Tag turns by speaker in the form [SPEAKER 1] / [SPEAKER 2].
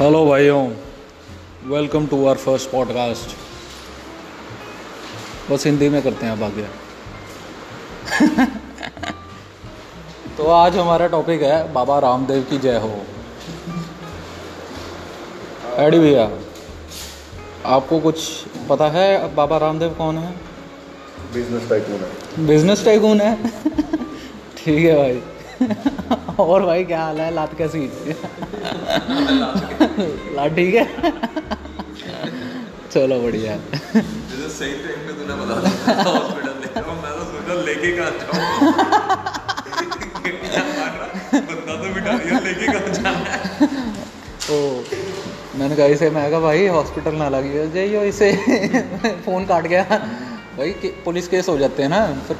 [SPEAKER 1] Hello भाइयों welcome to our first podcast बस हिंदी में करते हैं अब आगे। तो आज हमारा टॉपिक है बाबा रामदेव की जय हो। एडी भैया आपको कुछ पता है बाबा रामदेव कौन है?
[SPEAKER 2] बिज़नेस टाइकून है।
[SPEAKER 1] बिज़नेस टाइकून है? ठीक है भाई। और भाई क्या हाल है? लात कैसी? लात ठीक है। चलो बढ़िया। है
[SPEAKER 3] जैसे सही टाइम पे तूने बता दिया हॉस्पिटल ले मैं तो सोचा लेके कहाँ जाऊँ। बंदा तो बिठा दिया लेके कहाँ जाना है?
[SPEAKER 1] तो मैंने कहा इसे मैं कहा भाई हॉस्पिटल ना लगी जाइयो इसे। फ़ोन काट गया। भाई पुलिस केस हो जाते हैं ना फिर